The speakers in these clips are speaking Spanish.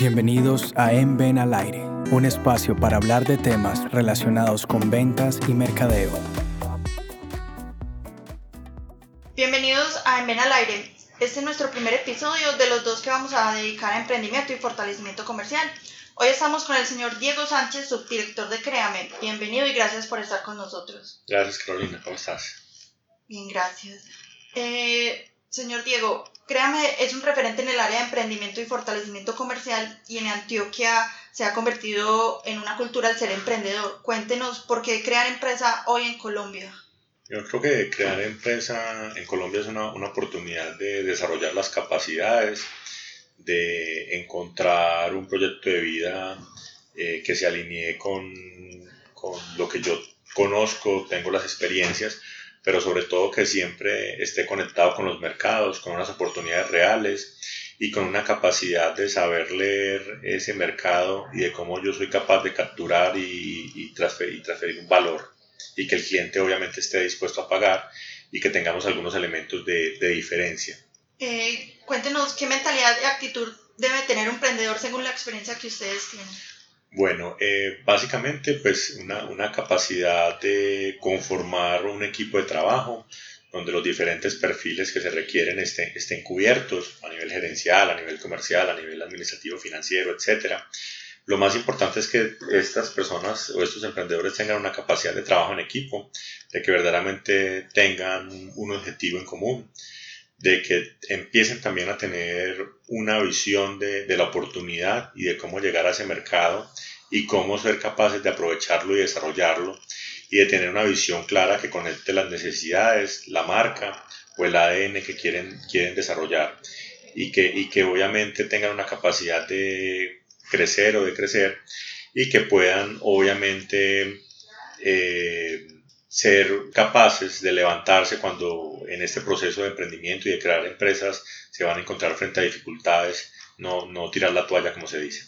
Bienvenidos a En Ven al Aire, un espacio para hablar de temas relacionados con ventas y mercadeo. Bienvenidos a En Ven al Aire. Este es nuestro primer episodio de los dos que vamos a dedicar a emprendimiento y fortalecimiento comercial. Hoy estamos con el señor Diego Sánchez, subdirector de Créame. Bienvenido y gracias por estar con nosotros. Gracias Carolina, ¿cómo estás? Bien, gracias. Eh, Señor Diego, créame, es un referente en el área de emprendimiento y fortalecimiento comercial y en Antioquia se ha convertido en una cultura al ser emprendedor. Cuéntenos por qué crear empresa hoy en Colombia. Yo creo que crear empresa en Colombia es una, una oportunidad de desarrollar las capacidades, de encontrar un proyecto de vida eh, que se alinee con, con lo que yo conozco, tengo las experiencias pero sobre todo que siempre esté conectado con los mercados, con unas oportunidades reales y con una capacidad de saber leer ese mercado y de cómo yo soy capaz de capturar y, transferir, transferir, un valor y que el cliente obviamente esté dispuesto a pagar y que tengamos algunos elementos de, diferencia. Eh, cuéntenos qué mentalidad y actitud debe tener un emprendedor según la experiencia que ustedes tienen. Bueno, eh, básicamente pues una, una, capacidad de conformar un equipo de trabajo donde los diferentes perfiles que se requieren estén, estén cubiertos a nivel gerencial, a nivel comercial, a nivel administrativo, financiero, etc. Lo más importante es que estas personas o estos emprendedores tengan una capacidad de trabajo en equipo, de que verdaderamente tengan un objetivo en común, de que empiecen también a tener una visión de, de, la oportunidad y de cómo llegar a ese mercado y cómo ser capaces de aprovecharlo y desarrollarlo y de tener una visión clara que conecte las necesidades, la marca o el ADN que quieren, quieren desarrollar. Y que, y que obviamente tengan una capacidad de crecer o de crecer y que puedan obviamente eh, ser capaces de levantarse cuando en este proceso de emprendimiento y de crear empresas se van a encontrar frente a dificultades, no, no tirar la toalla como se dice.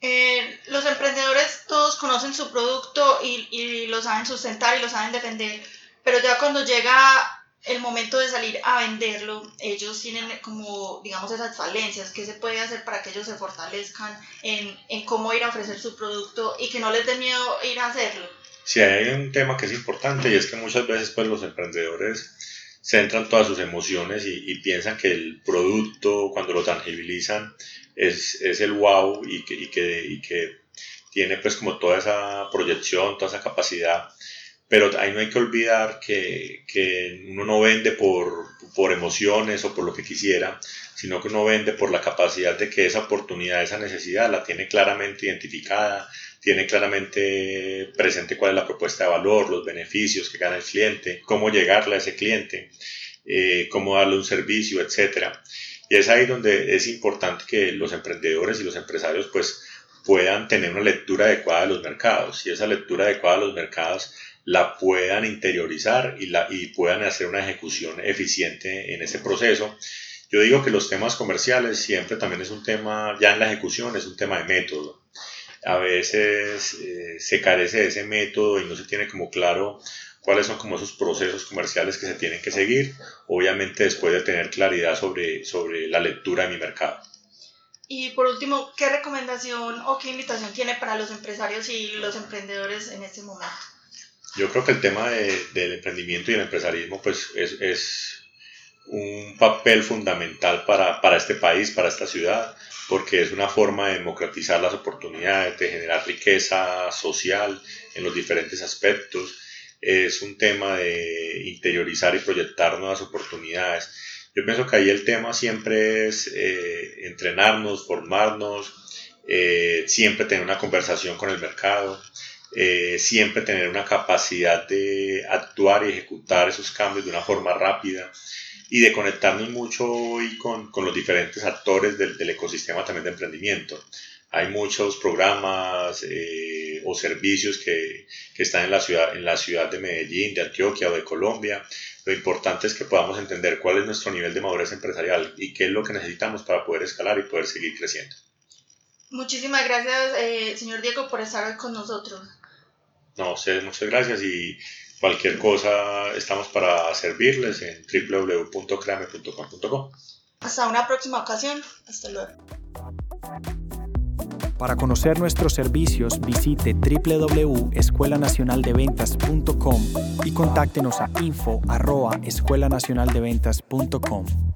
Eh, los emprendedores todos conocen su producto y, y, lo saben sustentar y lo saben defender, pero ya cuando llega el momento de salir a venderlo, ellos tienen como, digamos, esas falencias. ¿Qué se puede hacer para que ellos se fortalezcan en, en cómo ir a ofrecer su producto y que no les dé miedo ir a hacerlo? Sí, hay un tema que es importante y es que muchas veces pues los emprendedores centran todas sus emociones y, piensan que el producto cuando lo tangibilizan es, es el wow y que, y que, y que tiene pues como toda esa proyección, toda esa capacidad. Pero ahí no hay que olvidar que, que, uno no vende por, por emociones o por lo que quisiera, sino que uno vende por la capacidad de que esa oportunidad, esa necesidad la tiene claramente identificada, tiene claramente presente cuál es la propuesta de valor, los beneficios que gana el cliente, cómo llegarle a ese cliente, eh, cómo darle un servicio, etc. Y es ahí donde es importante que los emprendedores y los empresarios pues puedan tener una lectura adecuada de los mercados y esa lectura adecuada de los mercados la puedan interiorizar y, la, y puedan hacer una ejecución eficiente en ese proceso. Yo digo que los temas comerciales siempre también es un tema, ya en la ejecución es un tema de método a veces eh, se carece de ese método y no se tiene como claro cuáles son como esos procesos comerciales que se tienen que seguir, obviamente después de tener claridad sobre, sobre la lectura de mi mercado. Y por último, ¿qué recomendación o qué invitación tiene para los empresarios y los emprendedores en este momento? Yo creo que el tema de, del emprendimiento y el empresarismo pues es, es un papel fundamental para, para este país, para esta ciudad, porque es una forma de democratizar las oportunidades, de generar riqueza social en los diferentes aspectos. Es un tema de interiorizar y proyectar nuevas oportunidades. Yo pienso que ahí el tema siempre es eh, entrenarnos, formarnos, eh, siempre tener una conversación con el mercado, eh, siempre tener una capacidad de actuar y ejecutar esos cambios de una forma rápida y de conectarnos mucho hoy con, con los diferentes actores del, del, ecosistema también de emprendimiento. Hay muchos programas eh, o servicios que, que, están en la, ciudad, en la ciudad de Medellín, de Antioquia o de Colombia. Lo importante es que podamos entender cuál es nuestro nivel de madurez empresarial y qué es lo que necesitamos para poder escalar y poder seguir creciendo. Muchísimas gracias, eh, señor Diego, por estar hoy con nosotros. No, ustedes muchas gracias y Cualquier cosa estamos para servirles en www.crame.com.co. Hasta una próxima ocasión. Hasta luego. Para conocer nuestros servicios, visite www.escuelanacionaldeventas.com y contáctenos a info@escuelanacionaldeventas.com.